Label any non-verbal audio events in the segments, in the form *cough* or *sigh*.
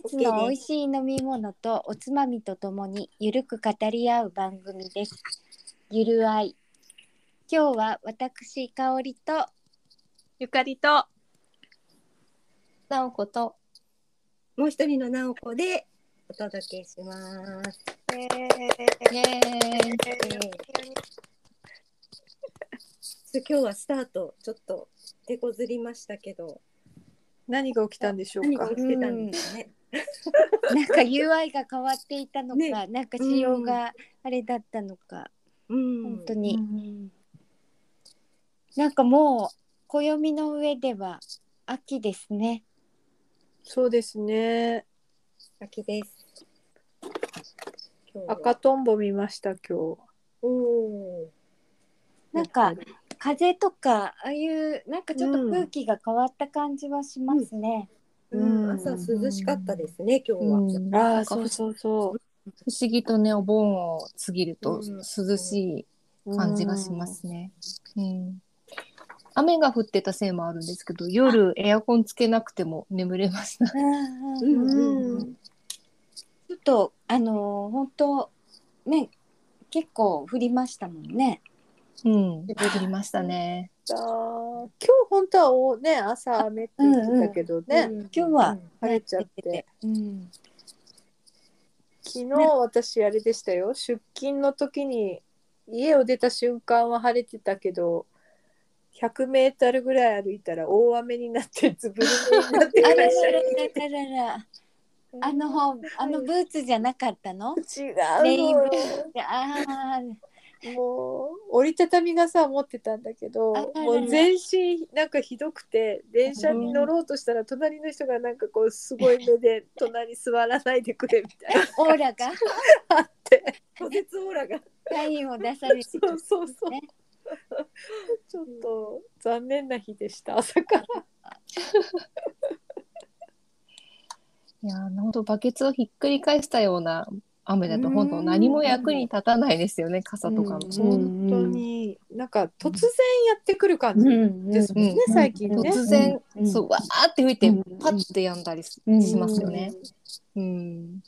節の美味しい飲み物とおつまみとともにゆるく語り合う番組です。ゆるあい。今日は私香りとゆかりとなおこと。もう一人の直子でお届けします。イエーイ。今日はスタートちょっと手こずりましたけど何が起きたんでしょうか？何が起きてたんですね。*laughs* なんか UI が変わっていたのか、ね。なんか仕様があれだったのか、うん、本当に、なんかもう暦の上では秋ですね。そうですね。秋です。赤とんぼ見ました今日。おお。なんか風とかああいうなんかちょっと空気が変わった感じはしますね。うん、うん朝涼しかったですね今日は。うんああそうそうそ不思議とね、お盆を過ぎるとうん涼しうい感じがしますね。うん。雨が降ってたせいもあるんですけど、夜エアコンつけなくても眠れました。ちょっとあのー本当ね結構降りましたもんね。うん。降りましたね。今日本当はおね朝雨って言ってたけどね、うん今日は晴れちゃって。ねうん、昨日私あれでしたよ。出勤の時に家を出た瞬間は晴れてたけど100メートルぐらい歩いたら大雨になってずぶ濡れになってあらら会社にららららあのあのブーツじゃなかったの？違うああもう折りたたみ傘持ってたんだけどもう全身なんかひどくて電車に乗ろうとしたら隣の人がなんかこうすごい目で *laughs* 隣座らないでくれみたいな。オーラが？あって。拒絶オーラが。サインを出されてそうそうそう。ねちょっと残念な日でした朝から。いやー、本当バケツをひっくり返したような雨だと、うん本当何も役に立たないですよね、傘とかも。うん本当になんか突然やってくる感じですもんね、うん最近ね。突然、うんそうわーって吹いて、うんパッてやんだりし,、うんますよね。うん。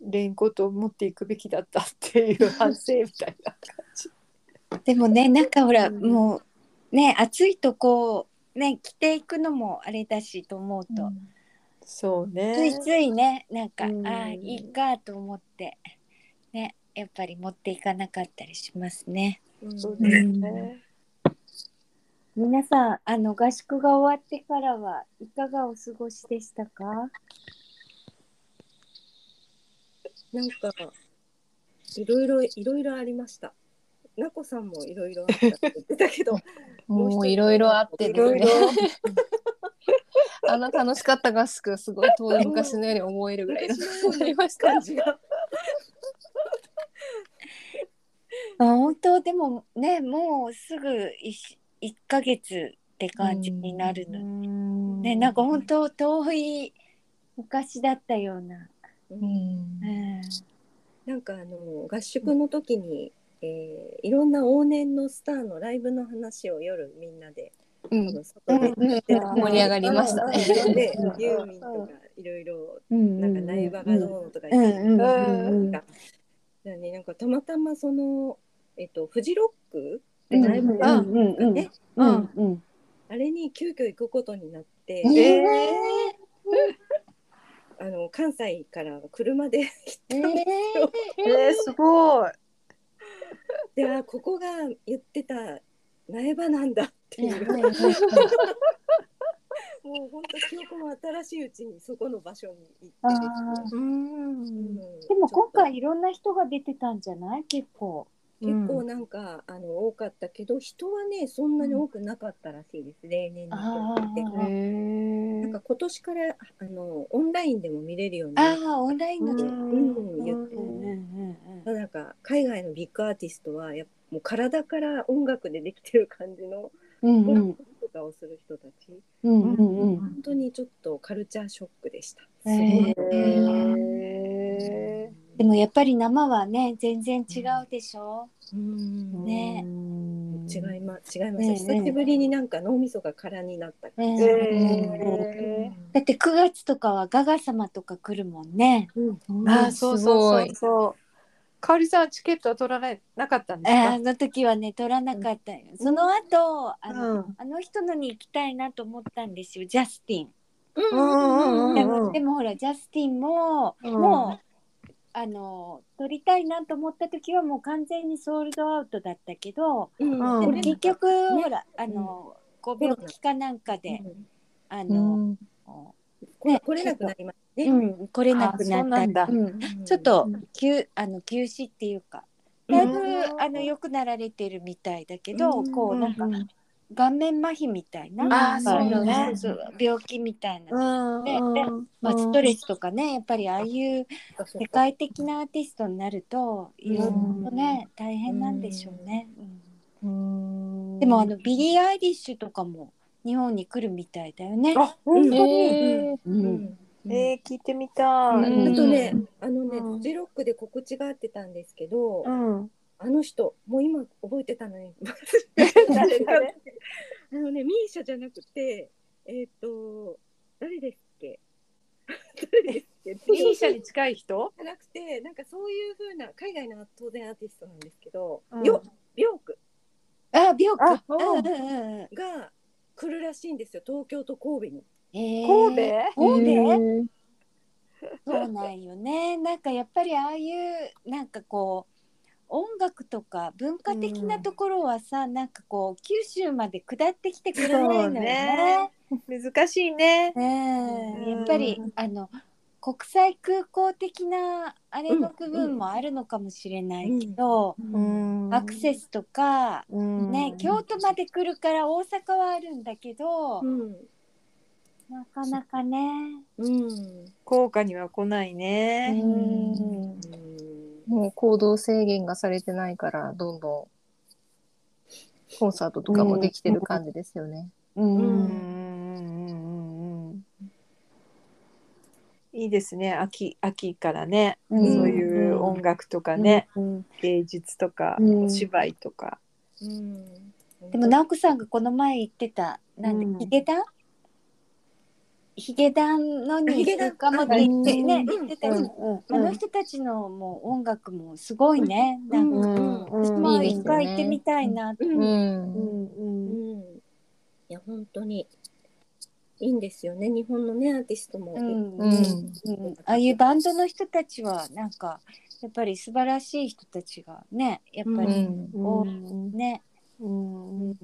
レインコートを持っていくべきだったっていう反省みたいな感じ。でもねなんかほら、うんもうね暑いとこうね着ていくのもあれだしと思うと、そうついね。ついねなんか、うんああいいかと思ってねやっぱり持っていかなかったりしますね。そうですね。皆さんあの合宿が終わってからはいかがお過ごしでしたか？なんかいろいろいろいろありました。なこさんもいろいろあったって言ってたけど、*laughs* もういろいろあってですね。あの楽しかった合宿、すごい遠い昔のように思えるぐらいのありました。感じが。あ本当？でもねもうすぐ一一ヶ月って感じになるの、ねなんか本当遠い昔だったような。うんうんなんかあの合宿の時に、えーいろんな往年のスターのライブの話を夜みんなで、うん盛り上がりましたねでうんユーミンとかいろいろうんなんか苗場がどうのとかうん言ってうんうんなんなんかたまたまそのえっとフジロックでライブが、うんうんうんねうんうんあれに急遽行くことになって、ええあの関西から車でえたんですよ。ー、えー、すごい。であここが言ってた苗場なんだっていう、もう本当記憶も新しいうちにそこの場所に行あって。ー。うん。うん。でも今回いろんな人が出てたんじゃない？結構。結構なんか、あの多かったけど人はねそんなに多くなかったらしいです、例年に比べて。なんか今年からあのオンラインでも見れるようになっああオンラインので。ううん。ん。言ってうんうんうんたなんか海外のビッグアーティストはやっぱもう体から音楽でできてる感じのうんうんとかをする人たち、うんうんうん本当にちょっとカルチャーショックでした。へすごいへでもやっぱり生はね全然違うでしょ？うんねうん違いま違います、ねえ久しぶりになんか脳みそが空になった。ねえだって9月とかはガガ様とか来るもんね。うんー、あーそうそうそう。そう。かおりさんチケットは取らないなかったんですか？あの時はね取らなかったよ。その後あの、うん。あの人のに行きたいなと思ったんですよジャスティン。うんうんでうんもほらジャスティンも、うん。もうあの取りたいなと思った時はもう完全にソールドアウトだったけど、うん。うんでも結局、ねほらあの、ご病気かなんかで、あの、うんこれ来れなくなりますね。うん、来れなくなったあそうなんだ。うん。ちょっと休あの休止っていうかだいぶ、あの良くなられてるみたいだけど、うん。こうなんかうん顔面麻痺みたいな、うん。あーそうよね。病気みたいな、うんでうん。まあ、ストレスとかねやっぱりああいう世界的なアーティストになるといろいろとね、大変なんでしょうね、うん。うん。でもあのビリー・アイリッシュとかも日本に来るみたいだよね。あ本当に？えーうえー、聞いてみたうい。んあとね、あのね、うんフジロックで告知があってたんですけど、うん。あの人、もう今覚えてたのに。誰？誰？あのね、ミーシャじゃなくて、えっ、と、誰ですっけ？誰ですっけ？ミーシャに近い人？じゃなくて、なんかそういう風な、海外の当然アーティストなんですけど、うんよビョークあ、ビョーク。あうんうんうん。が来るらしいんですよ、東京と神戸に。えー神戸？神戸？そうなんよね。なんかやっぱりああいうなんかこう音楽とか文化的なところはさ、なんかこう九州まで下ってきてくれないのよね。難しいね。ねえうんやっぱりあの国際空港的なあれの部分もあるのかもしれないけど、んアクセスとか、うんね京都まで来るから大阪はあるんだけど、うん。なかなかね。うん。効果には来ないね。うんもう行動制限がされてないからどんどんコンサートとかもできてる感じですよね。うんうんうんうんうんいいですね。秋秋からね、うん。そういう音楽とかね、うん。芸術とか、うん。お芝居とか。うん。でも直子さんがこの前言ってたなんうん。でヒゲダン？ヒゲダンのにヒゲダン。かもって言ってねうん。言ってた。じゃん。うん。あの人たちのもう音楽もすごいね。なんか、うん。私もいいですよね。一回行ってみたいなとう。うん。ん。うん。うん。いや、本当に。いいんですよね、日本のね、アーティストも。うんうんうんああいうバンドの人たちはなんかやっぱり素晴らしい人たちがねやっぱりうん。ね。うん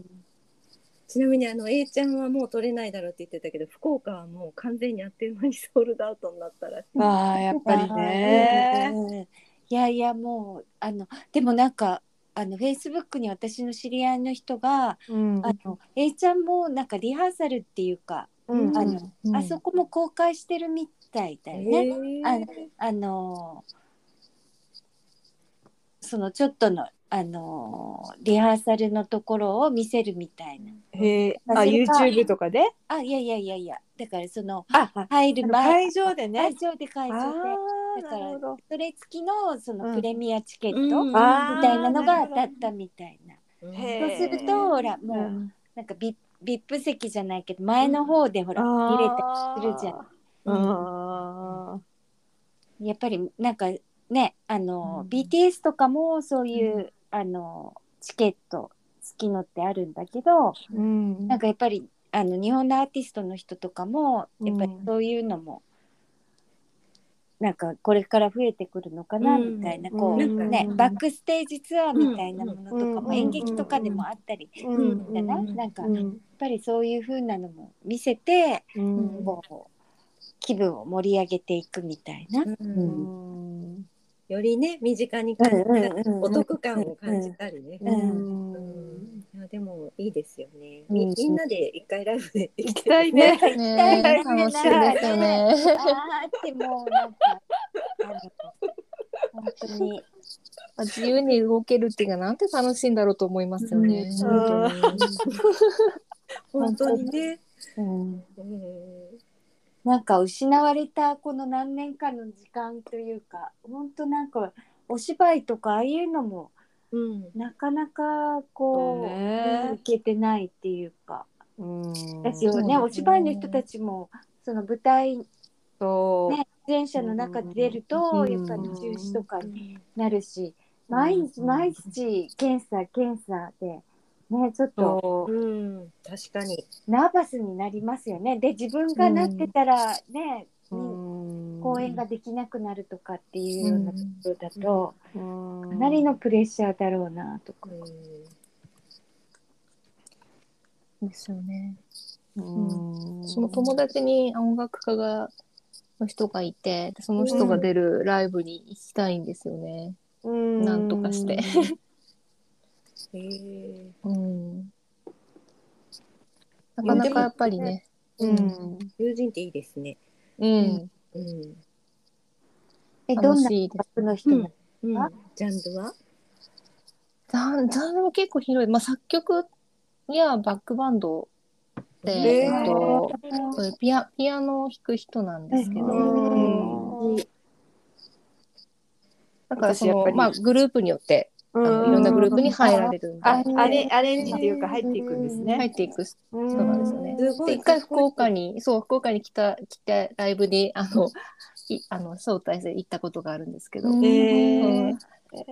ちなみにあの A ちゃんはもう取れないだろうって言ってたけど福岡はもう完全にあっという間にソールドアウトになったらしい。ああやっぱりね。うんいやいやもうあのでもなんかあのフェイスブックに私の知り合いの人が、うんあの A ちゃんもなんかリハーサルっていうか、うんあのうんあそこも公開してるみたいだよね。ああのそのちょっとのあのリハーサルのところを見せるみたいな。へえ。あ YouTube とかで？あいやいやいやいやだからその入る前会場でね会。場で会場でだから。それ付きのそのうんプレミアチケットうんみたいなのが当たったみたいな。そうするとほらもう、うんなんかビビップ席じゃないけど前の方でほら入れたりするじゃん。あやっぱりなんかねあの、うん。BTS とかもそういう、あのチケット付きのってあるんだけど、ーうん。なんかやっぱりあの日本のアーティストの人とかもやっぱりうん。そういうのも、なんかこれから増えてくるのかなうん。みたいな、こううん。ね、うん。バックステージツアーみたいなものとかも、うん。演劇とかでもあったりじうん。ゃない、うんなんかやっうん。ぱりそういう風なのも見せて、うん。こう気分を盛り上げていくみたいな。うんよりね身近に感じたお得感を感じたりね。いやでもいいですよね。うんみみんなで一回ライブで行行きたいね。*laughs* ねね楽しいですよね。あーってもうなんか本当に自由に動けるっていうかなんて楽しいんだろうと思いますよね。うん本当にね。うんうんなんか失われたこの何年間の時間というか本当なんかお芝居とかああいうのもうん。なかなかこう、受けてないっていうか。うん。ですよね。ね。お芝居の人たちもその舞台ね出演者の中で出るとうん。やっぱり中止とかになるし毎日うん毎日検査検査でねちょっと。う。ん。確かに。ナーバスになりますよね。で自分がなってたらね、うん。公演ができなくなるとかっていうようなところだと、うん。かなりのプレッシャーだろうなとか。ですよね。うん。その友達に音楽家がの人がいて、その人が出るライブに行きたいんですよね。うん。なんとかして。へえうん。なかなかやっぱりね。うん友人っていいですね。うん。うん。えどんな楽しいです。役の人なのうんあジャンルは？ジャンジャンルも結構広い。まあ作曲やバックバンドで、えっと、ピアピアノを弾く人なんですけど、うんだからその、まあグループによって、あのいろんなグループに入られるんで、あアレアレンジっていうか入っていくんですね。入っていく。人そうなんですよね。で一回福岡にそう福岡に来た来たライブにあのい *laughs* あの招待して行ったことがあるんですけど、うんえうん。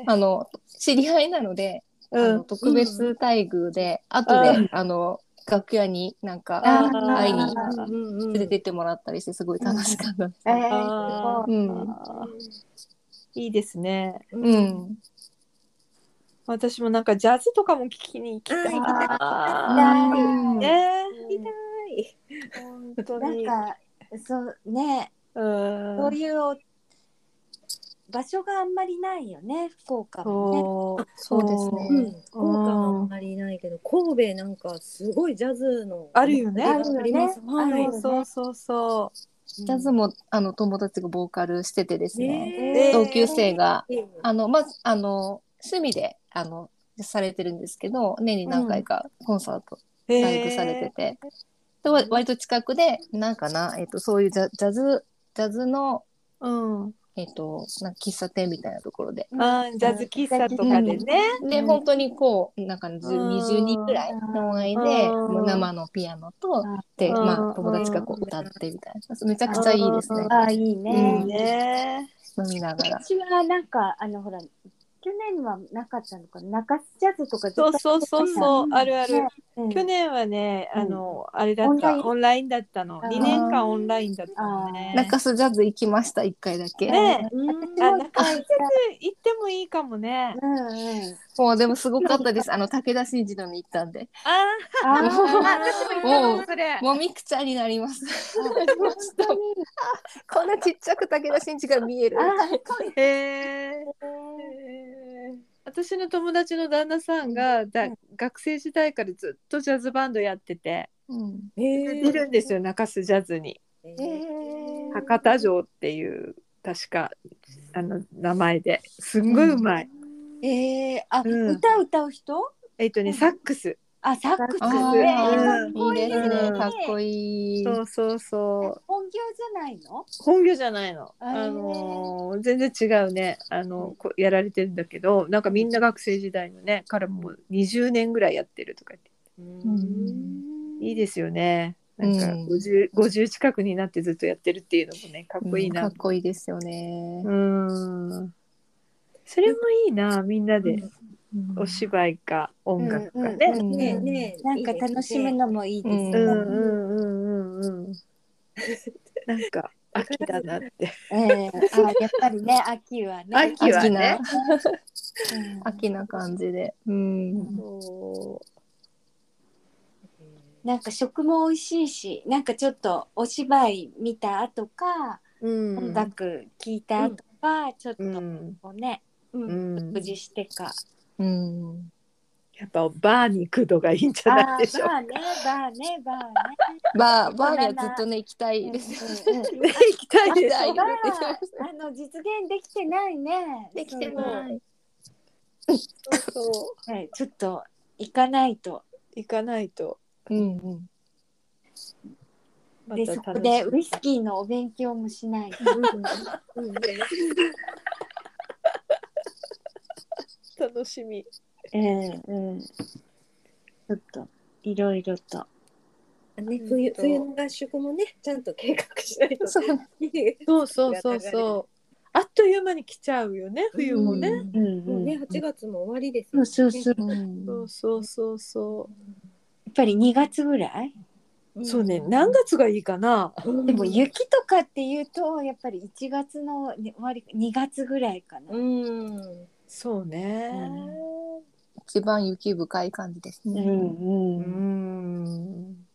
あの知り合いなので、あうの特別待遇で、後で、あの楽屋になんかあー。会いにうんうん連れてってもらったりしてすごい楽しかったです。えーあすごいうんいいですね。うん、私もなんかジャズとかも聞きに行きたい。な。あうん。ね痛い。本当に。なんかそうね。うん。そういうお場所があんまりないよね。福岡もね。そう。そうですね。うん。福岡はあんまりないけど、神戸なんかすごいジャズのあるよね。あります。はい。そうそうそジャズもあの友達がボーカルしててですね、ね同級生が。えーあのまずあの趣味であのされてるんですけど年に何回かコンサート、う。ライブされてて、でわ割と近くでなんかな、えっとそういうジャジャズジャズの、うん。えっとなんか喫茶店みたいなところで。あージャズ喫茶とかでね。で、うん本当にこうなんか10うん20人ぐらいの前でうん生のピアノとで、うんまあ、友達がこう歌ってみたいなめちゃくちゃいいですねああいいね。いいね。飲みながら。私はなんかあのほら去年はなかったのかな。中洲ジャズとかそうそうそうそう、あるある。ねうん去年はね、うんあの、あれだった、オンラインオンラインだったの。あー2年間オンラインだったのね。中洲ジャズ行きました一回だけ。ねうんあ、中津行ってもいいかもね。うんうん。もうでもすごかったです。あの武田真治のに行ったんで。あーあ、もう。もうミクチャになります。こんなちっちゃく武田真治が見える。へえ。私の友達の旦那さんがだ、学生時代からずっとジャズバンドやってて、うん。え出るんですよ中洲ジャズに。ええ博多城っていう確かあの名前で。すんごいうまい、ー、えー、あ、うん。歌歌う人？えっとねサックスあサックス。あえーーいいですね。うんかっこいい。そうそうそう。本業じゃないの？本業じゃないの、あのー全然違うね。あのこやられてるんだけどなんかみんな学生時代のねからもう20年ぐらいやってるとか言って。うんいいですよね。なんかうん。50, 50近くになってずっとやってるっていうのもねかっこいいな。うんかっこいいですよね。うん。それもいいなみんなで。うんお芝居か音楽かね。なんか楽しむのもいいですね。ううんうんうんうんうん。なんか秋だなって。*laughs* ええあやっぱりね秋はね。秋はね。うん秋な感じで。うん。そなんか食も美味しいし、なんかちょっとお芝居見た後か、う。うん。音楽聴いた後か、ちょっとうん。こうね、う、うんん食。事してか。うん。やっぱバーに行くのがいいんじゃあないでしょうか。ーバーね、バーね、バーね。バー、バーにはずっとね、行きたいです。行きたいでしょ *laughs* 行きたい。バーあの実現できてないね。できてない。そう。はい、ちょっと行かないと。行かないと。うんうん。まで、そこでウイスキーのお勉強もしないと。*laughs* 楽しみ。うんうん。ちょっといろいろと。ね、冬冬の合宿もねちゃんと計画しないとそう *laughs* そうそうそうそう。あっという間に来ちゃうよね、冬もね。うんうん。もうねやっ8月も終わりですそうそうそうそうそうそうそぱり2月ぐらい？う。そうね、何月がいいかな。でも雪とかっていうとやっぱり1月のね終わり2月ぐらいかな。うんそうね。一番雪深い感じですね。うんううんん。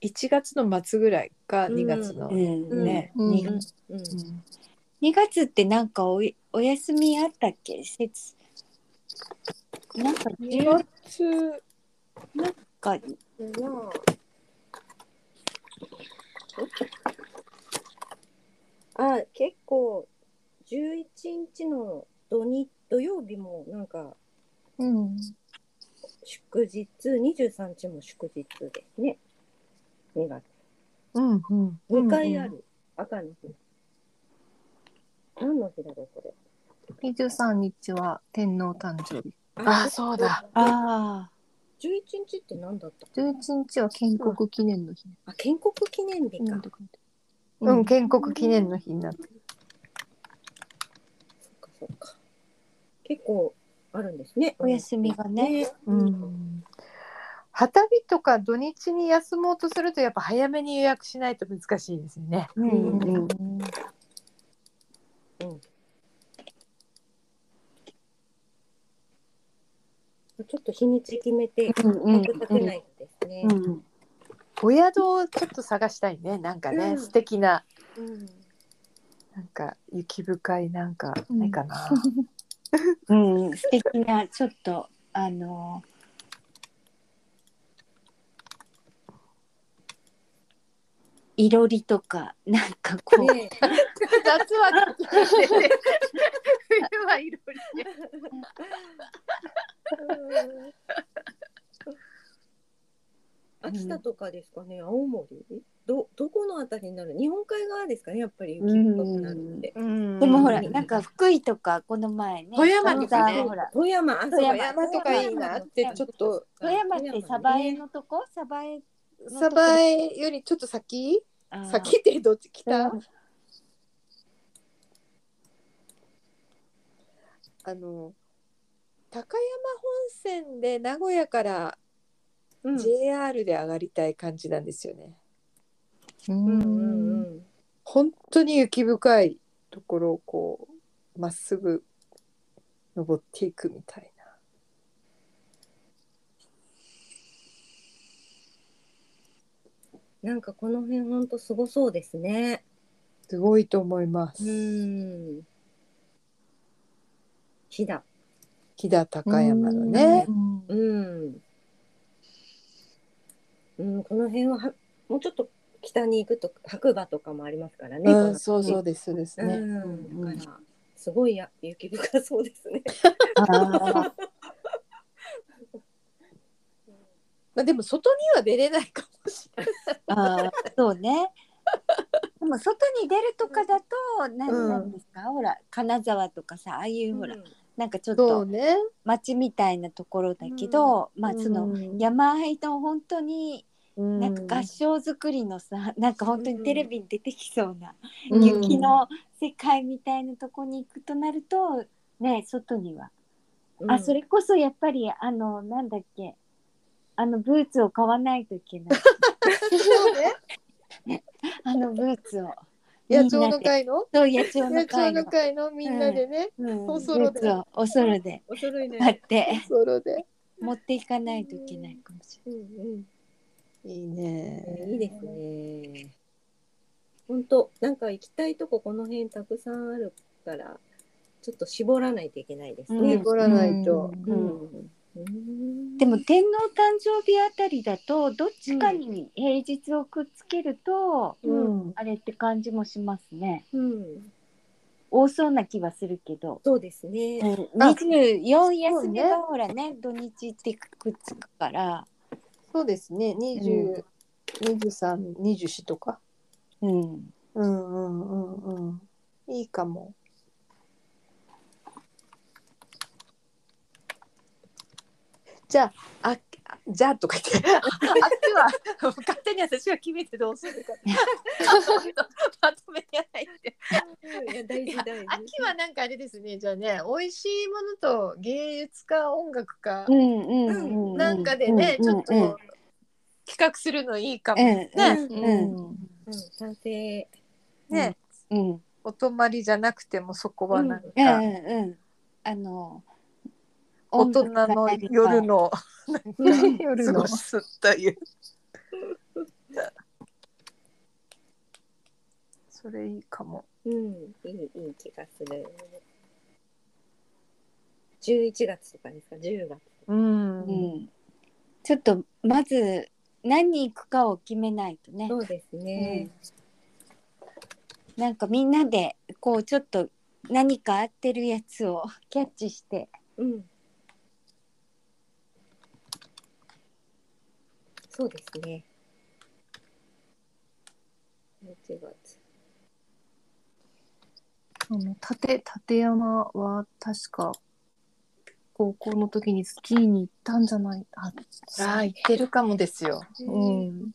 1月の末ぐらいか、うん2月の。うんねうん二うん月うん2月ってなんかおいお休みあったっけ？季節なんか2 10月、かまああ結構11日の土日土曜日もなんかうん。祝日23日も祝日ですね2月うんうん。2回ある、赤の日何の日だろうこれ23日は天皇誕生日。あ、そうだ。あ11日って何だった？11日は建国記念の日。あ建国記念日か、うんうん、建国記念の日になってる。そっかそっか結構あるんですね。お休みがね。うん。旗日とか土日に休もうとするとやっぱ早めに予約しないと難しいですよね。うんうん。うん。ちょっと日にち決めてうんうん立てないとですね、うん。お宿をちょっと探したいね。なんかね、うん。素敵な、うん。なんか雪深いなんかないかな。うん、素敵なちょっとあのいろりとかなんかこう、ね *laughs* 夏は冬はいろいろ。*laughs* 秋田とかですかね、青森？どどこのあたりになる？日本海側ですかねやっぱり雪深くなるん。でもほらうんなんか福井とかこの前ね富山とかねさほら。富山、あ富山山とかいいなってちょっと富山って鯖江のとこ？鯖江鯖江よりちょっと先？先ってどっち？北？うん。あの高山本線で名古屋からうん。JR で上がりたい感じなんですよね。ううんうんん。うん本当に雪深いところをこうまっすぐ登っていくみたいな。なんかこの辺ほんとすごそうですね。すごいと思います。うん。飛騨。飛騨高山のね。うん。うん、この辺ははもうちょっと北に行くと白馬とかもありますからね。うん、そうそうですそうですね。うん、だからすごいや雪深そうですね。あ *laughs* まあでも外には出れないかもしれない。ーあーそうねでも外に出るとかだと何うんなんですか、ほら金沢とかさああいうほら、うんなんかちょっとね。町みたいなところだけど、まあそのうん山あいの本当にうんなんか合唱作りのさ *laughs* なんか本当にテレビに出てきそうな、うん。雪の世界みたいなとこに行くとなるとね外には、うん。あそれこそやっぱりあのなんだっけあのブーツを買わないといけない。そうね。*laughs* あのブーツを。野鳥の会の？そう野鳥の会の。の会の？みんなでね。うん、ブおそろで。ーツをおそろでお揃いね。買って。ソロで。持っていかないといけないかもしうんうん。いいえね。ーいいですね。本当なんか行きたいとここの辺たくさんあるからちょっと絞らないといけないですね。絞らないと。ううんんうんでも天皇誕生日あたりだとどっちかに平日をくっつけると、うん。あれって感じもしますねうん、多そうな気はするけど、そうですね。あ24休みがほらね土日ってくっつくから、そうですね二十、二十三、二、十四とか。うん、うんうんうんうん。いいかも。じゃああ、じゃあとか言って。秋は *laughs* 勝手に私が決めてどうするか。まとめやないって。秋はなんかあれですね。じゃあね美味しいものと芸術か音楽か、うんうんうんなんかでね、ちょっとうん企画するのいいかも、うんね、うん。うん。賛成。ね、うん。うん。お泊まりじゃなくてもそこはなんか、うんうん。あの大人の夜の夜の過ごすという *laughs* それいいかもうん、いいいい気がする。11月とかですか、10月。うんうんちょっとまず何に行くかを決めないとねそうですね。なんかみんなでこうちょっと何か合ってるやつをキャッチしてうん。そうですね。11月。あの立立山は確か高校の時にスキーに行ったんじゃない？あああ言ってるかもですよ。うん。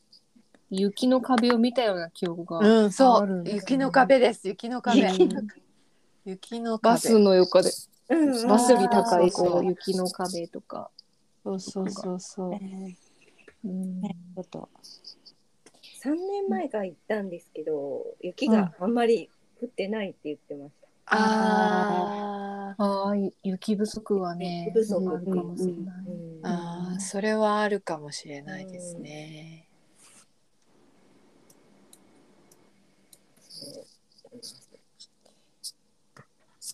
雪の壁を見たような記憶が、うんそあるんですよね。う雪の壁です。雪の壁。雪の雪の壁。バスの横で。うんバスより高いこう雪の壁とか、そうそうそうそううん。なるほど3年前から行ったんですけど、雪があんまり降ってないって言ってました。あー。ああ雪不足はね雪不足あるかもしれない、うんあーそれはあるかもしれないですね、そう。ス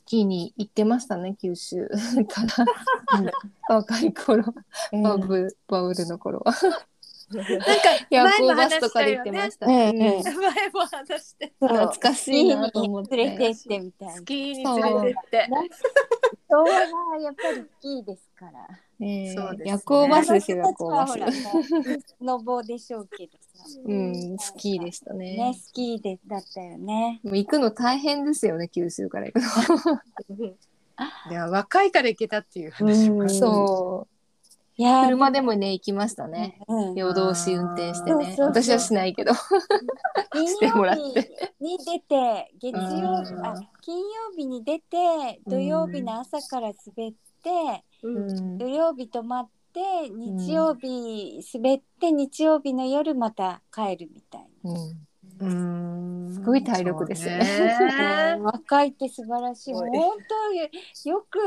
キーに行ってましたね九州から。若い頃。バブバブルの頃。はなんか夜前も行バス話しとかでたよね行ってました、うんうん。前も話して懐かしいなと思って連れてってみたいな。スキーに連れてって。昭和はやっぱりスキーですからえそうですね。夜行バスですよ夜行バスあの人たちはほらねスノボでしょうけどさ。うんスキーでしたね。ねスキーでだったよね。もう行くの大変ですよね九州から行く *laughs* いや若いから行けたっていう話も。あのるそう。いやー車でもね行きましたね。うん。夜通し運転してね。私はしないけど。金 *laughs* してもら曜って。日に出て月曜うん。あ金曜日に出て土曜日の朝から滑って、うん土曜日泊まって日曜日滑って日曜日の夜また帰るみたいうん。うん。すごい体力ですよね。そうな、*laughs* 若いって素晴らしい。本当によく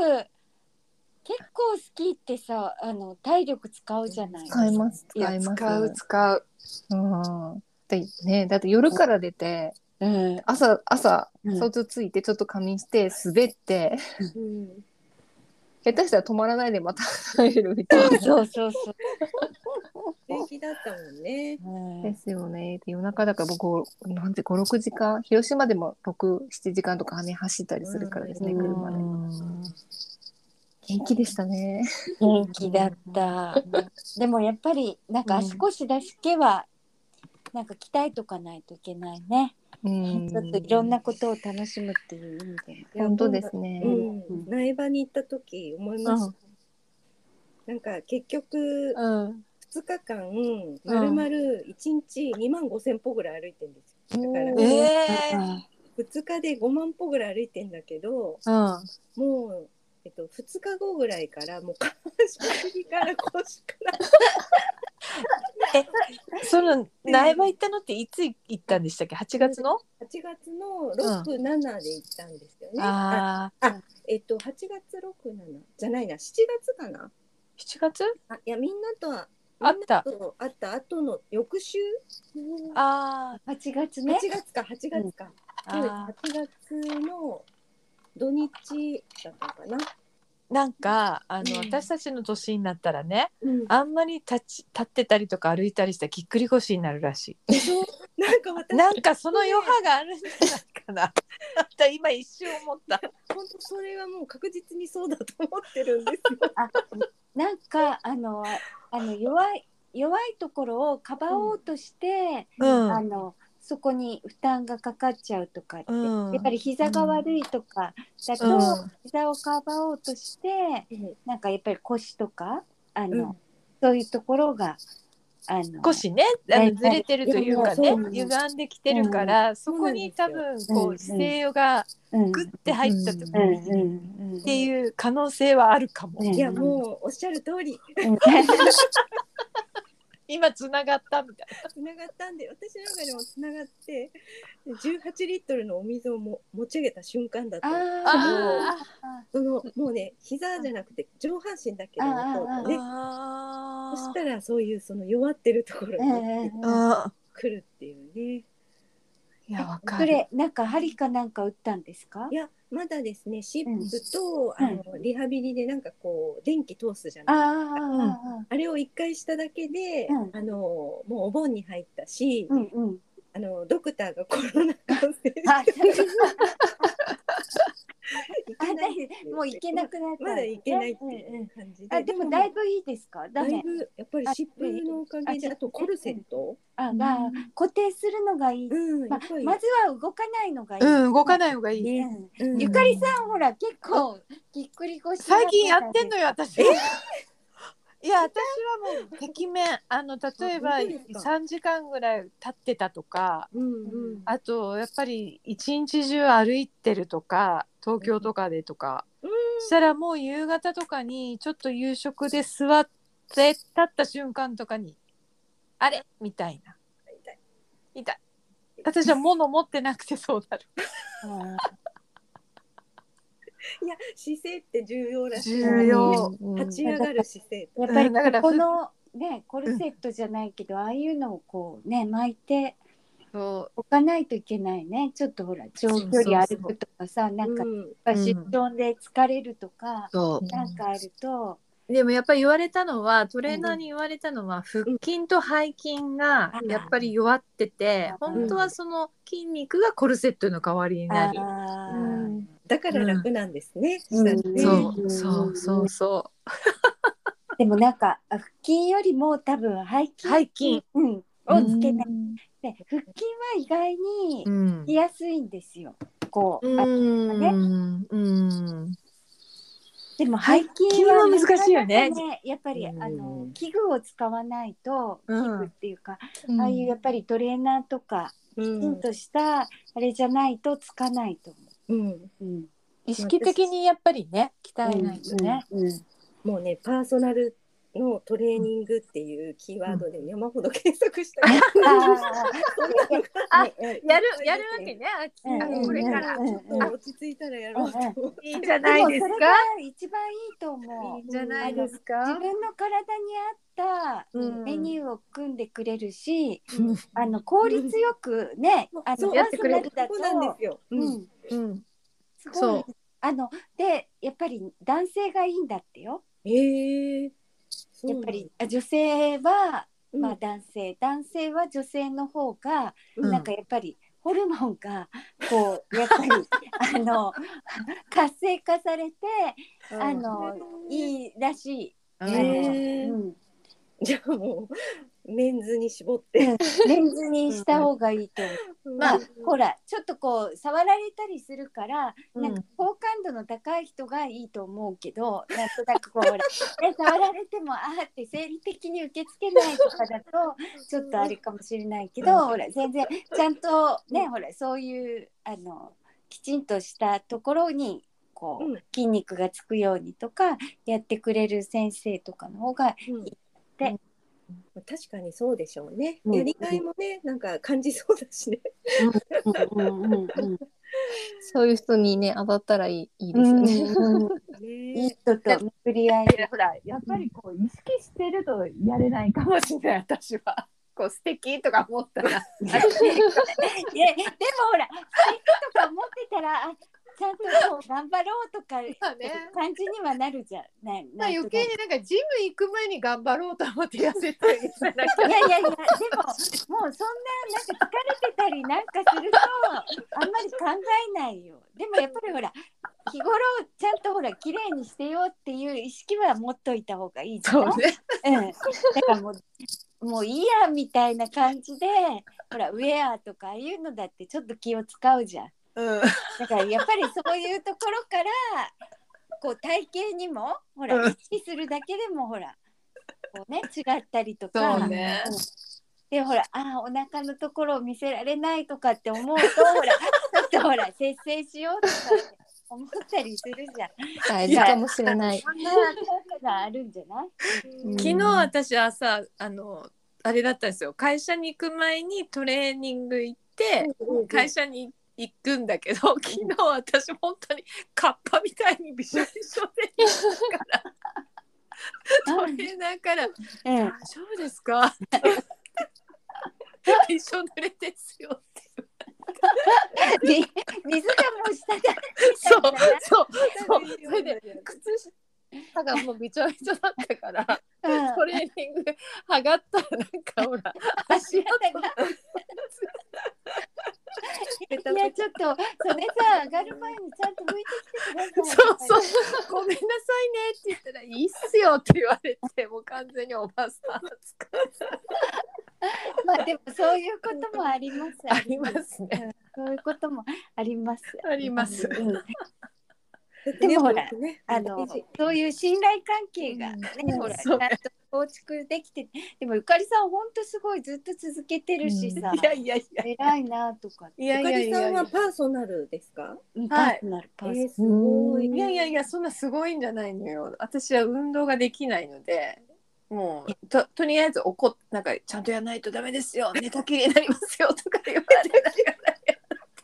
結構スキーってさあの体力使うじゃない使います使います。使う使う。うん。でねだって夜から出てうん。朝朝うん。外ついてちょっと仮眠して滑ってうん下手したら止まらないでまた帰るみたいなそうそうそう、*laughs* 平気だったもんね。うんですよね。で夜中だから僕、なんて5、6時間、広島でも6、7時間とかね、走ったりするからですね、うん車で。元気でしたね。元気だった。*laughs* でもやっぱりなんか足腰だけはなんか鍛えとかないといけないね。うんちょっといろんなことを楽しむっていう意味で。本当ですね。うん、苗場に行った時思いました。なんか結局うん2日間まるまる1日2万5千歩ぐらい歩いてるんですよ。だからうんええ2日で5万歩ぐらい歩いてんだけどうんもう、えっと、2日後ぐらいからもう下半身から *laughs* 腰から。その苗場行ったのっていつ行ったんでしたっけ？8月の？8月の6、7で行ったんですよね。ああえっと8月6、7じゃないな。7月かな？7月？あいやみんなとはあった。みんなと会った後の翌週？あ8月ね。8。月か8月か、そうですあ8月の土日だったのかな、なんかあの、うん。私たちの年になったらねうん、あんまり立ち立ってたりとか歩いたりしたらぎっくり腰になるらしなんかい私なんかその余波があるんじゃないかな。あ今一瞬思った。本当それはもう確実にそうだと思ってるんですよ。*laughs* あなんかあのあの弱い弱いところをかばおうとして、うん。あのそこに負担がかかっちゃうとかって、うん。やっぱり膝が悪いとかだと、うん。膝をかばおうとしてうん。なんかやっぱり腰とかあの、うん。そういうところがあの少しねあはいのずれてるというかね歪んできてるから、そこに多分こう姿勢がうん。グッて入った時うん。に、っていう可能性はあるかも。うん。いやもうおっしゃる通り。うん今つながったみたいつながったんで私の中でもつながって18リットルのお水をも持ち上げた瞬間だった。そのもうね膝じゃなくて上半身だけで持とうとね。あそしたらそういうその弱ってるところうんに来るっていうねいやわかる。それなんか針かなんか打ったんですか？いやまだですねシップと、うん。あのリハビリでなんかこう電気通すじゃあないああれを一回しただけで、うん。あのもうお盆に入ったし、うんうん。あのドクターがコロナ感染 *laughs* *laughs* あもう行けなくなったまだいけないってうんいううん感じで、あでもだいぶいいですか？ダだいメぶやっぱり湿布のおかげでああとコルセット、あが固定するのがいい、まずは動かないのがいい、うん動かない方がいい。ゆかりさんほら結構ぎっくり腰最近やってんのよよ私。いや私はもうてきめん。あの例えばあ本当ですか？3時間ぐらい経ってたとかうんうん。あとやっぱり一日中歩いてるとか東京とかでとか、したらもう夕方とかにちょっと夕食で座って立った瞬間とかにあれ？みたいな。痛い。痛い。私は物持ってなくてそうなる *laughs* いや姿勢って重要らしい。重要。立ち上がる姿勢やっぱりうんだからここのねコルセットじゃないけど、ああいうのをこうね巻いてそおかないといけないね。ちょっとほら長距離歩くとかさなんかうん。出張で疲れるとか、そなんかあると、うでもやっぱり言われたのはトレーナーに言われたのは、腹筋と背筋がやっぱり弱ってて、うん。本当はその筋肉がコルセットの代わりになる。だから楽なんですね、うん。ね。そう。そうそうそ *laughs* でもなんかあ腹筋よりも多分背筋背筋、うん、をつけない、うん。で腹筋は意外にうきやすいんですよ。こう、うあんうん。でも背筋は難しいよね。やっぱりうん。あの器具を使わないと器うん。具っていうか、ああいうやっぱりトレーナーとかきちんとしたあれじゃないとつかないと思うん、う。うん意識的にやっぱりね鍛えないとね。うんうんもうねパーソナルのトレーニングっていうキーワードで山ほど検索したああ *laughs* やるやるわけね。うんあのこれからうんちょっと落ち着いたらやろうと。いいんじゃないですかでもそれ。が一番いいと思う。いいんじゃないです自か。分の体に合ったうんメニューを組んでくれるし、うんあの効率よくね、あのやってくれるパーソナルだとそうなんですよ。ううんん、うん。すごい。そう。あのでやっぱり男性がいいんだってよ。へえ。やっぱりあ女性はうん、まあ男性、男性は女性の方がうん。なんかやっぱりホルモンがこうやっぱり *laughs* あの活性化されてあのいいらしい。あのへーうん。じゃあもうメンズに絞って。レンズにした方がいいと思う。まあほらちょっとこう触られたりするから、うん。なんか好感度の高い人がいいと思うけどなんとなくこうほら、*laughs* ね、触られてもあーって生理的に受け付けないとかだとちょっとあれかもしれないけど、ほら全然ちゃんとね、ほらそういうあのきちんとしたところにこう、うん。筋肉がつくようにとかやってくれる先生とかの方がうん。で確かにそうでしょうね。うんやりがいもね、なんか感じそうだしね。うんうんうんうん *laughs* そういう人にね当たったらいいいいですよね。うんうんいいね人と巡り合いほらやっぱりこう意識してるとやれないかもしれない私は。*laughs* こう素敵とか思ったら。*laughs* いやでもほら素敵とか思ってたらあちゃんとこう頑張ろうとか感じにはなるじゃない？まあ余計になんかジム行く前に頑張ろうと思って痩せたりいやいやいやでももうそんななんか疲れてたりなんかするとあんまり考えないよ。でもやっぱりほら日頃ちゃんとほら綺麗にしてよっていう意識は持っといた方がいいじゃない？ね。うん、だからもう *laughs* もういいやみたいな感じでほらウェアとかああいうのだってちょっと気を使うじゃん。うん。*laughs* だからやっぱりそういうところからこう体型にもほらうん。意識するだけでもほらこうね違ったりとかそうね。うん。でほらあーお腹のところを見せられないとかって思うとほら *laughs* ちょっとほら節制しようとかって思ったりするじゃん。大事かもしれない。そんな効果があるんじゃない？うん。昨日私朝あのあれだったんですよ。会社に行く前にトレーニング行って会社に行くんだけど昨日私本当にカッパみたいにびしょびしょで行くから。トレーナーから「うん。大丈夫ですか?」びしょ濡れですよってみ *laughs* 水がもう下だそうそうそう。それで靴下がもうびちょびちょだったからうん。トレーニング剥がったらなんかほら足元がいやちょっとそれさ上がる前にちゃんと拭いてきてください。そうそう。*laughs* ごめんなさいねって言ったらいいっすよって言われてもう完全におばさん *laughs* まあでもそういうこともあります。ありますね。うん。そういうこともあります。あります。うんで *laughs* でもほらね、あのそういう信頼関係がね、うん。ほらちそうゃんと構築できて、*laughs* でもゆかりさん本当すごいずっと続けてるしさ、いやいやいや。偉いなとか。いやいゆかやいやいやりさんはパーソナルですか？はい。ーソナルパえーソナル。ー、すごい。いやいやいやそんなすごいんじゃないのよ。私は運動ができないのでもうととりあえず怒っなんかちゃんとやらないとダメですよ。寝たきりになりますよとか言われながら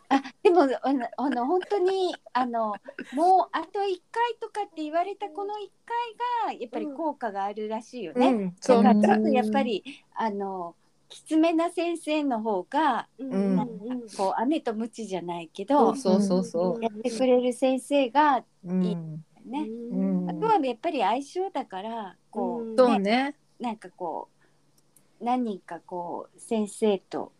あでもあのあの本当にあのもうあと一回とかって言われたこの一回がやっぱり効果があるらしいよね。うんだからちょっとやっぱりあのきつめな先生の方がうん。こう雨と鞭じゃないけそどうそうそうそやってくれる先生がう、うん、ね、うん。あとはやっぱり相性だからこう、うん。そうねなんかこう何人かこう先生と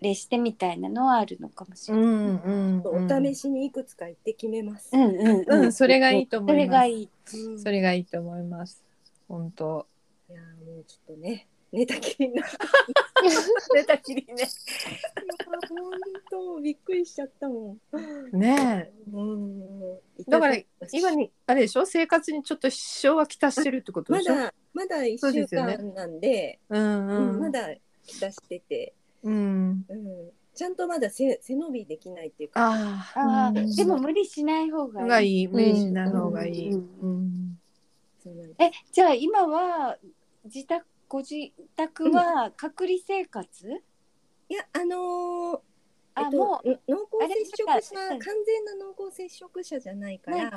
列してみたいなのはあるのかもしれない。うんうんうんお試しにいくつか行って決めます。うんうんうんそれがいいと思いますそれがいい。それがいいと思います本当いやもうちょっとね寝たきりな。寝たきりね本当びっくりしちゃったもん。ねうん。だから今にあれでしょ生活にちょっと支障はきたしてるってことまでしょだまだ一週そうですよね間なんで、うんううんんまだきたしてて、うん。うん、ちゃんとまだ背背伸びできないっていうか。ああうん。ーでも無理しない方がいい。無理しない方がいい、えじゃあ今は自宅ご自宅は隔離生活？いやあのーえっと、あもの濃厚接触者完全な濃厚接触者じゃないから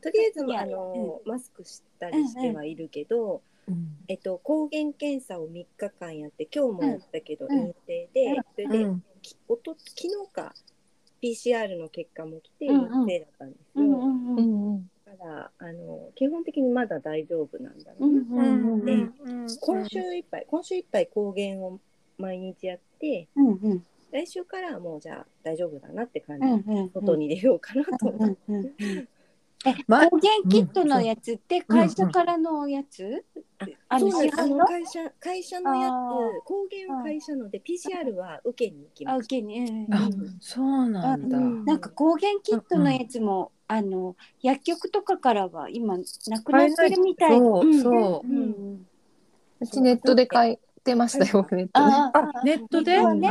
とりあえずあのーマスクしたりしてはいるけど、うん。えっと、抗原検査を3日間やって今日もやったけどうん。陰性で、うん。それで、うん。きおと昨日か PCR の結果も来てうんうん。陰性だったんですよ、うんうんうん。うんだからあの基本的にまだ大丈夫なんだろううんな、うんうん。でうん今週いっぱい今週いっぱい抗原を毎日やってうんうん。来週からはもうじゃあ大丈夫だなって感じ、うんうん外に出ようかなと思って、うんうんうんえま抗原キットのやつって会社からのやつ？あのそうなんです。あ市販の？の会社会社のやあつ抗原は会社ので PCR は受けに行きあます。受けに。あそうなんだ、うん。なんか抗原キットのやつも、あの薬局とかからは今なくなってるみたい。そううんそうう。ちネットで買ってましたよ、ネットで。ああネットで？ネット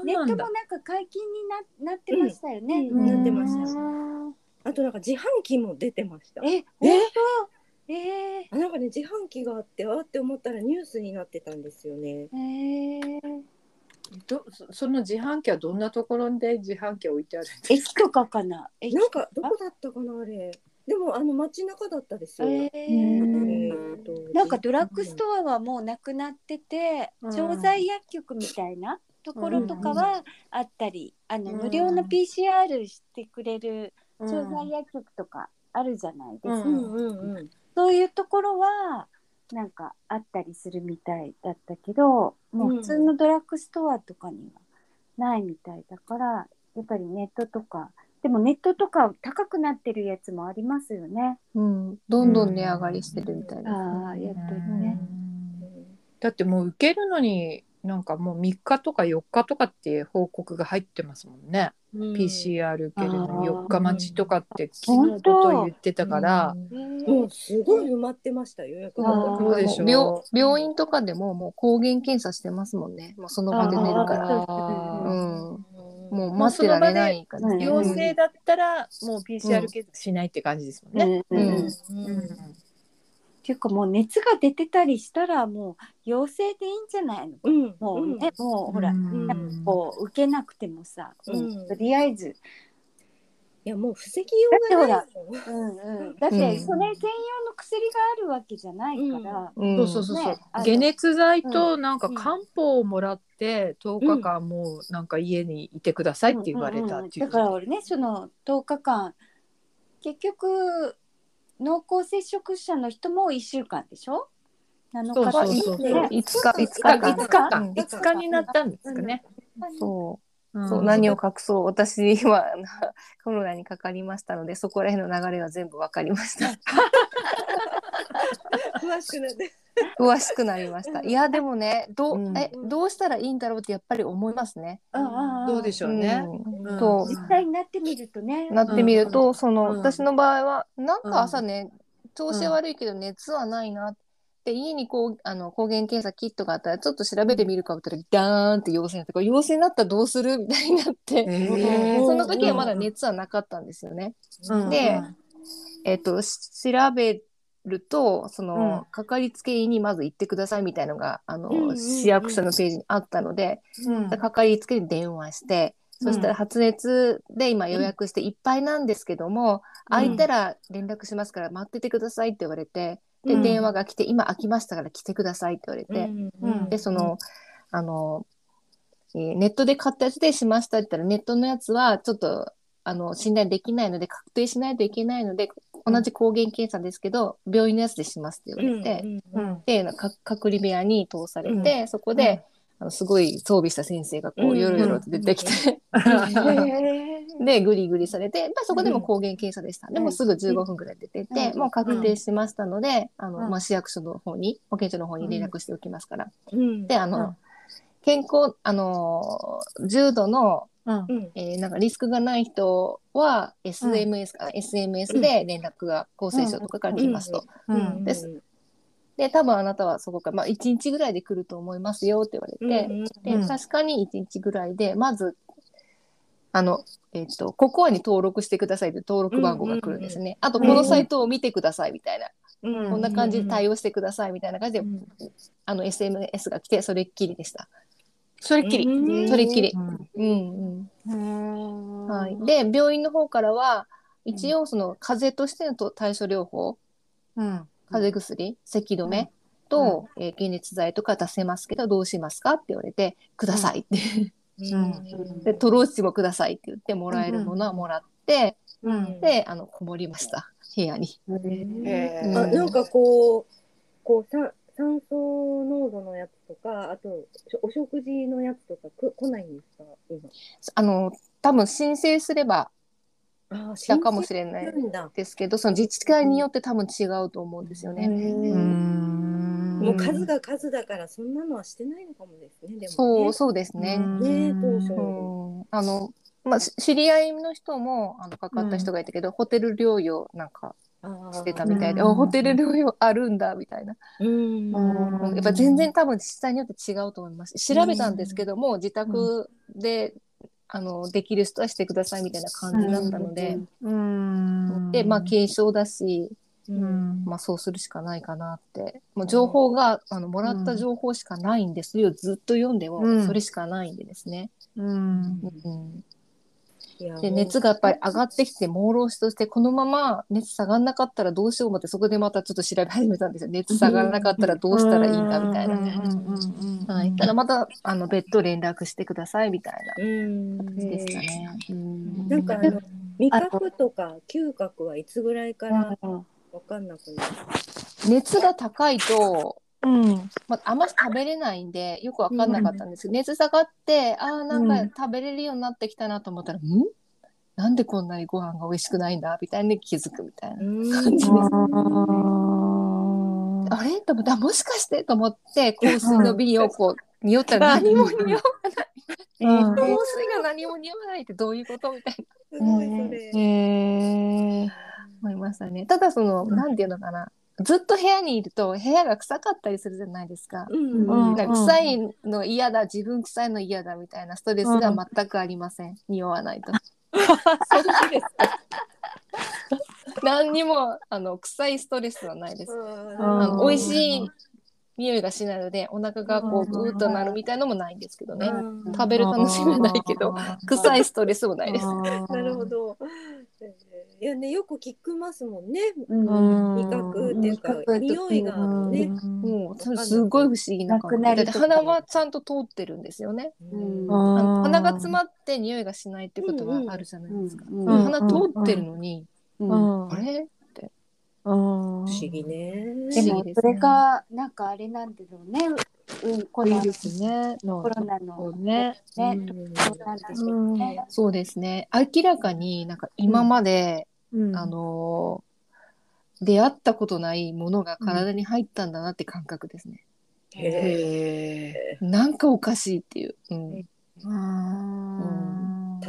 もなんか解禁にななってましたよね。うんなってました。うんあとなんか自販機も出てました。え、本当？えー。あなんかね自販機があってあーって思ったらニュースになってたんですよね。えー、どそその自販機はどんなところで自販機置いてあるんです駅とかかな？駅なんかどこだったかなあれ。でもあの街中だったですよ、ええーなんかドラッグストアはもうなくなってて、うん。調剤薬局みたいなところとかはあったり、あのうん。無料の PCR してくれるうん調剤薬局とかあるじゃないですか。うんうんうんうんそういうところはなんかあったりするみたいだったけど、もう普通のドラッグストアとかにはないみたいだから、やっぱりネットとか、でもネットとか高くなってるやつもありますよね。うん、どんどん値上がりしてるみたいです。ああ、やっぱりね。だってもう受けるのになんかもう3日とか4日とかっていう報告が入ってますもんね、うん。PCR 受けるのにあー。4日待ちとかって昨日と言ってたから、もうすごい埋まってましたよ。予約が病病院とかでももう抗原検査してますもんね。もうその場で出るから。うん。もう待ってられないからね。陽性だったらもう PCR 検査しないって感じですもんね。うんうん。うん。うんっていうかもう熱が出てたりしたらもう陽性でいいんじゃないのうん。もうね、もうほら、うん。こう受けなくてもさ、うん。とりあえず、いやもう防ぎようがないもんうんうん、だってそれ専用の薬があるわけじゃないから、うん。そうそうそうそう、ねあの解熱剤となんか漢方をもらって10日間もうなんか家にいてくださいって言われたっていう。だから俺ねその10日間結局濃厚接触者の人も1週間でしょ？7日そうそうそう。ね5日、5あ日間。5日間うん5日になったんですかね。そう。うん。そう何を隠そう。私はコロナにかかりましたのでそこら辺の流れは全部わかりました *laughs* 詳しくなって詳しくなりましたいやでもねどう,、うん。えどうしたらいいんだろうってやっぱり思いますね。うんうんどうでしょうね。うん。うん。そう。実際になってみるとね。なってみると、その、うん。私の場合はなんか朝ね、調子悪いけど熱はないなって。家にこうあの抗原検査キットがあったらちょっと調べてみるか思ったらダーンって陽性になってこれ陽性になったらどうするみたいになって、へー。その時はまだ熱はなかったんですよね。うん。でえっとし調べるとその、うん。かかりつけ医にまず行ってくださいみたいのがあの、うんうんうん市役所のページにあったので、うん。かかりつけに電話して、そしたら発熱で今予約していっぱいなんですけども、空いたら連絡しますから待っててくださいって言われて、で、うん。電話が来て、今空きましたから来てくださいって言われて、うん。で、その、あの、えーネットで買ったやつでしましたって言ったら、ネットのやつはちょっと、あの、信頼できないので、確定しないといけないので、同じ抗原検査ですけど、病院のやつでしますって言われて、うんでか隔離部屋に通されて、そこで、あのすごい装備した先生がこうんうよろよろと出てきて、でグリグリされて、まあ、そこでも抗原検査でした、でもすぐ15分ぐらい出てて、うん。もう確定しましたので、あのうん。まあ、市役所の方に保健所の方に連絡しておきますから、うん。であの、うん健康あの重度の、うん。うん。えーなんかリスクがない人は SMS,、あ SMS で連絡が厚生省とかから来ますと。うん。です。で多分あなたはそこから、まあ、1日ぐらいで来ると思いますよって言われて、で、うん。確かに1日ぐらいで、まず、あの、えっ、と、ココアに登録してくださいって登録番号が来るんですね。あと、このサイトを見てくださいみたいな、うんこんな感じで対応してくださいみたいな感じで、うん。あの、SMS が来て、それっきりでした。それっきり。うんそれっきり。うんうんうんうん。はい。で、病院の方からは、一応、その、風邪としてのと対処療法、うん風邪薬、咳止めと、えー解熱剤とか出せますけど、どうしますかって言われて、くださいって。うんで、トローチもくださいって言って、もらえるものはもらって、うんで、あの、こもりました。部屋に。へーうんあなんかこうこうさ酸素濃度のやつとかあとしお食事のやつとかく来ないんですか今？あの、多分申請すればあ来たかもしれないですけど、その自治会によって多分違うと思うんですよね。うん。もう数が数だからそんなのはしてないのかもですねでもね。そう、そうですね。ね当初うん。あの、まあ、し知り合いの人もあのかかった人がいたけど、ホテル療養なんかしてたみたいで、ホテル療養あるんだみたいな、うん。うんやっぱ全然多分自治体によって違うと思います。調べたんですけども、自宅で、あのできる人はしてくださいみたいな感じだったので、うん。でまあ軽症だし、うん。まあ、そうするしかないかなって。もう情報が、あのもらった情報しかないんですよ、ずっと読んでもうん。それしかないんでですね。うん。うんで熱がやっぱり上がってきて朦朧しとしてこのまま熱下がんなかったらどうしよう思ってそこでまたちょっと調べ始めたんですよ熱下がらなかったらどうしたらいいんだみたいな。はい、ただまたあの別途連絡してくださいみたいうんな感じでしたね。うんなんかあの味覚とか嗅覚はいつぐらいからわかんなくなる熱が高いと、うんまあ、あんまり食べれないんでよくわかんなかったんですけど、熱下がってあーなんか食べれるようになってきたなと思ったら、ん？なんでこんなにご飯が美味しくないんだみたいに気づくみたいな。感じですあれ？と思ってあもしかしてと思って香水の瓶をこう匂ったら何も匂わない。うん香水が何も匂わないってどういうことみたいなすごいそれ。へえ。思いましたね。ただその、なんていうのかな。ずっと部屋にいると部屋が臭かったりするじゃないですか。うんうんなんか臭いの嫌だ、自分臭いの嫌だみたいなストレスが全くありません。匂わないと。*laughs* そうですか。何にもあの臭いストレスはないです。うんあのうん美味しい匂いがしないのでお腹がこうグーッとなるみたいのもないんですけどね。うん食べる楽しみはないけど臭いストレスもないです。なるほど。えーいやねよく聞きますもんね。うん。味覚っていうか匂いがね。もうすごい不思議な感じ。鼻はちゃんと通ってるんですよね。うん。鼻が詰ままって匂いがしないってことはあるじゃないですか。鼻通ってるのに、うん。あれ？不思議ね。でも不思議ですね。それがなんかあれなんだろうね。うん、コロナですね。コロナのね。ね、うんそうなんでしょうね。そうですね。明らかになんか今まで、うんあのー出会ったことないものが体に入ったんだなって感覚ですね。へえへなんかおかしいっていう。うんー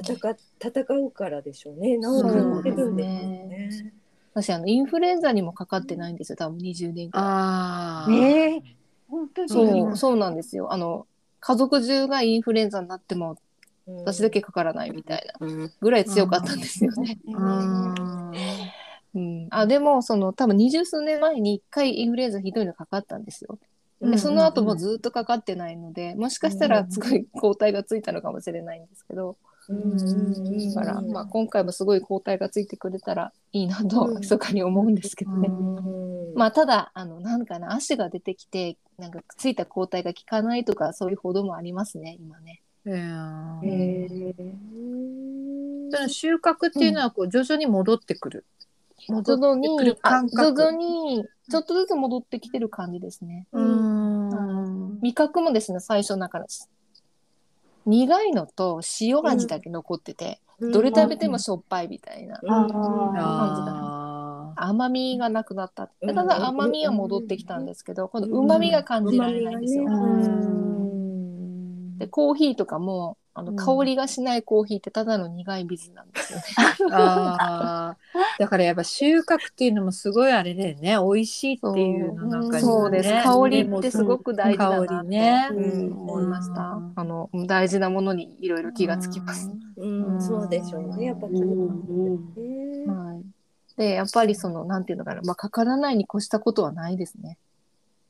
戦戦うからでしょうね。治るんですですね。私あのインフルエンザにもかかってないんですよ。多分20年間。ああ。ねえ、本当に。そう、そうなんですよ。あの家族中がインフルエンザになってもうん私だけかからないみたいなうん。ぐらい強かったんですよね。うんうん、あでもその多分二十数年前に一回インフルエンザひどいのかかったんですよ。でその後もずっとかかってないのでもしかしたらすごい抗体がついたのかもしれないんですけどうんだから、まあ、今回もすごい抗体がついてくれたらいいなとうん。密かに思うんですけどね。うんまあただあのなんかな足が出てきてなんかついた抗体が効かないとかそういう報道もありますね今ね。へへー。えその収穫っていうのはこう徐々に戻ってくる。徐々にちょっとずつ戻ってきてる感じですね。うん。味覚もですね最初だから苦いのと塩味だけ残ってて、どれ食べてもしょっぱいみたいな、あ甘みがなくなった。うん。ただ甘みは戻ってきたんですけど、この旨みが感じられないんですよ、ーでコーヒーとかもあのうん。香りがしないコーヒーってただの苦い水なんですよね、*laughs* あー。だからやっぱ収穫っていうのもすごいあれだよね。美味しいっていうのなんかそうです、ね。香りってすごく大事だな香りねうん。思いました、あの大事なものにいろいろ気がつきます、うん、そうでしょうね。やっぱ気になって。ね。はい。で、やっぱりその、なんていうのかな、まあ、かからないに越したことはないですね。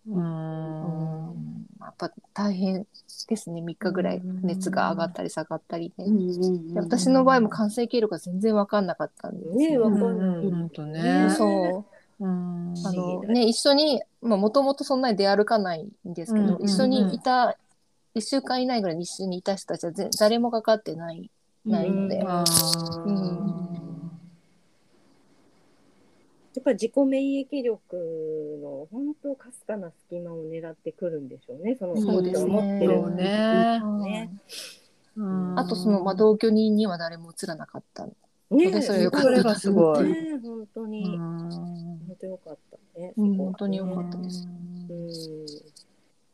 うん。うん。やっぱ大変ですね。3日ぐらい熱が上がったり下がったりで。で私の場合も感染経路が全然わかんなかったんですねよ。わかんない本当ねそう。うんあのね、一緒に、まあ、もともとそんなに出歩かないんですけど、うん一緒にいた、1週間以内ぐらいに一緒にいた人たちはぜ誰もかかってない、ないので。あうーやっぱ自己免疫力の本当かすかな隙間を狙ってくるんでしょうね。そのそうですね持ってるそうねね。うんあとその、まあ、同居人には誰も移らなかった。ねそれよかったそれがすごい。ね本当にうん本当よかったね。本当に良かったです。うん。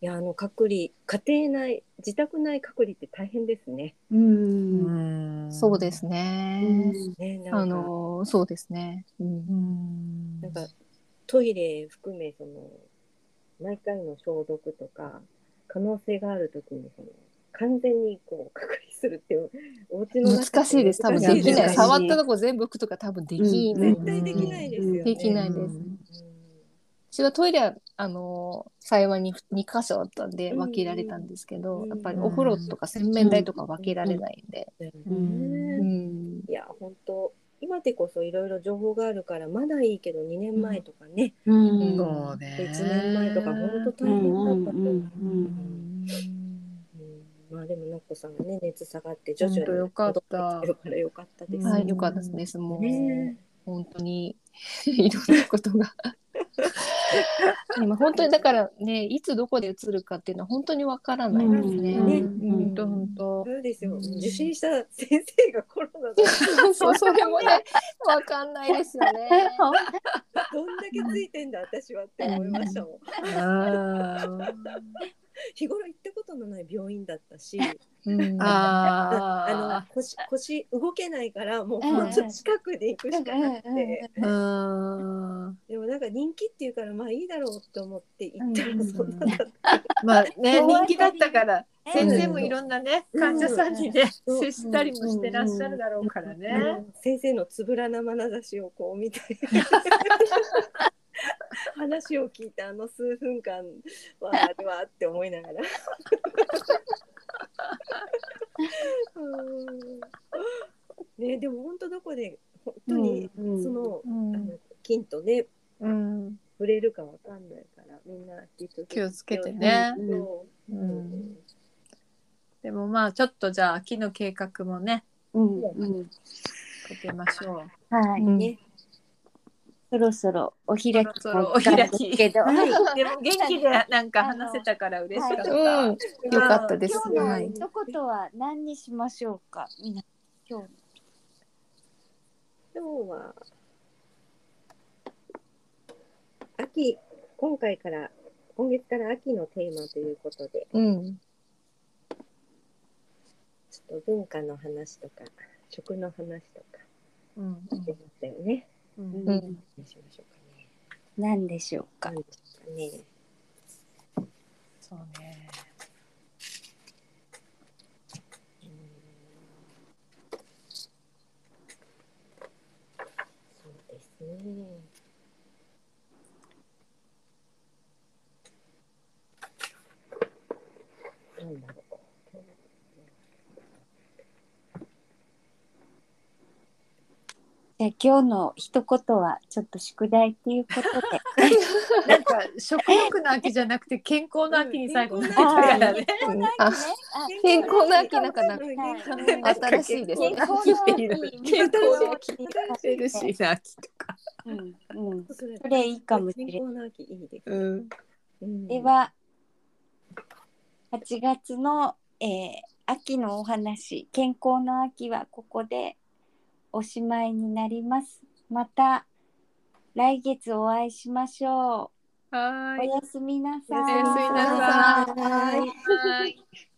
いやあの隔離家庭内自宅内隔離って大変ですね。うんそうですね。ねなんかあの、そうですね。うんうんなんかトイレ含めその毎回の消毒とか可能性があるときにその完全にこう隔離するっていうお家の難しいです。多分できない。触ったとこ全部拭くとか多分できない。絶対できないですよね。できないですうん私はトイレは、あの、幸いに2箇所あったんでうん分けられたんですけど、うんやっぱりお風呂とか洗面台とか分けられないんで。いや本当今でこそいろいろ情報があるからまだいいけど2年前とかね、うんそうねで1年前とか本当大変だったと思う。うんまあでものっこさんがね熱下がって徐々によかったからよかったです。はい、よかったです。もう、ね本当に *laughs* いろんなことが。*laughs* 今本当にだからね、いつどこで移るかっていうのは本当にわからないですね。ねうん本当本当そうですよ。うん受診した先生がコロナだ。*laughs* そう、それもね、わかんないですよね。どんだけついてんだ私はって思いましたもん。*laughs* あ *laughs* 日頃行ったことのない病院だったしうん。ああのあ腰腰動けないからもううん。ほんと近くで行くしかなくて、うんうんうんでもなんか人気っていうからまあいいだろうと思って行ったうん。らそんなだった。まあね *laughs* 人気だったからうん。先生もいろんなね患者さんにねうん。接したりもしてらっしゃるだろうからね。先生のつぶらな眼差しをこう見て *laughs* *laughs* 話を聞いてあの数分間はあれはって思いながら。うん。ねでも本当どこで本当にうんその,、うん。あの菌とねうん。触れるかわかんないからみんな気をつけてね。うん。でもまあちょっとじゃあ秋の計画もねうんうん。立てましょう。はい、うん。ねそろそろお開きそろそろお開き。けど、はい、でも元気でなんか話せたから嬉しかった。うん、よかったです。今日のはい。一言は何にしましょうか？みんな。今日今日は。秋。今回から今月から秋のテーマということで。うん。ちょっと文化の話とか食の話とか。うんしてましたよね。うんうん。どうしましょうかね。何でしょうか何でしょうかね。そうね。そうですね。なんだろう。じゃあ今日の一言はちょっと宿題っていうことで *laughs* なんか食欲の秋じゃなくて健康の秋に最後なったあからね。あ、健康な秋なんかなはい新しいですね健康の秋ヘルシーな秋とか。うんうんそれいいかもしれない健康な秋いいです。うん。うんでは8月の、えー秋のお話健康の秋はここでおしまいになります。また来月お会いしましょう。はいおやすみなさい。おやすみなさい。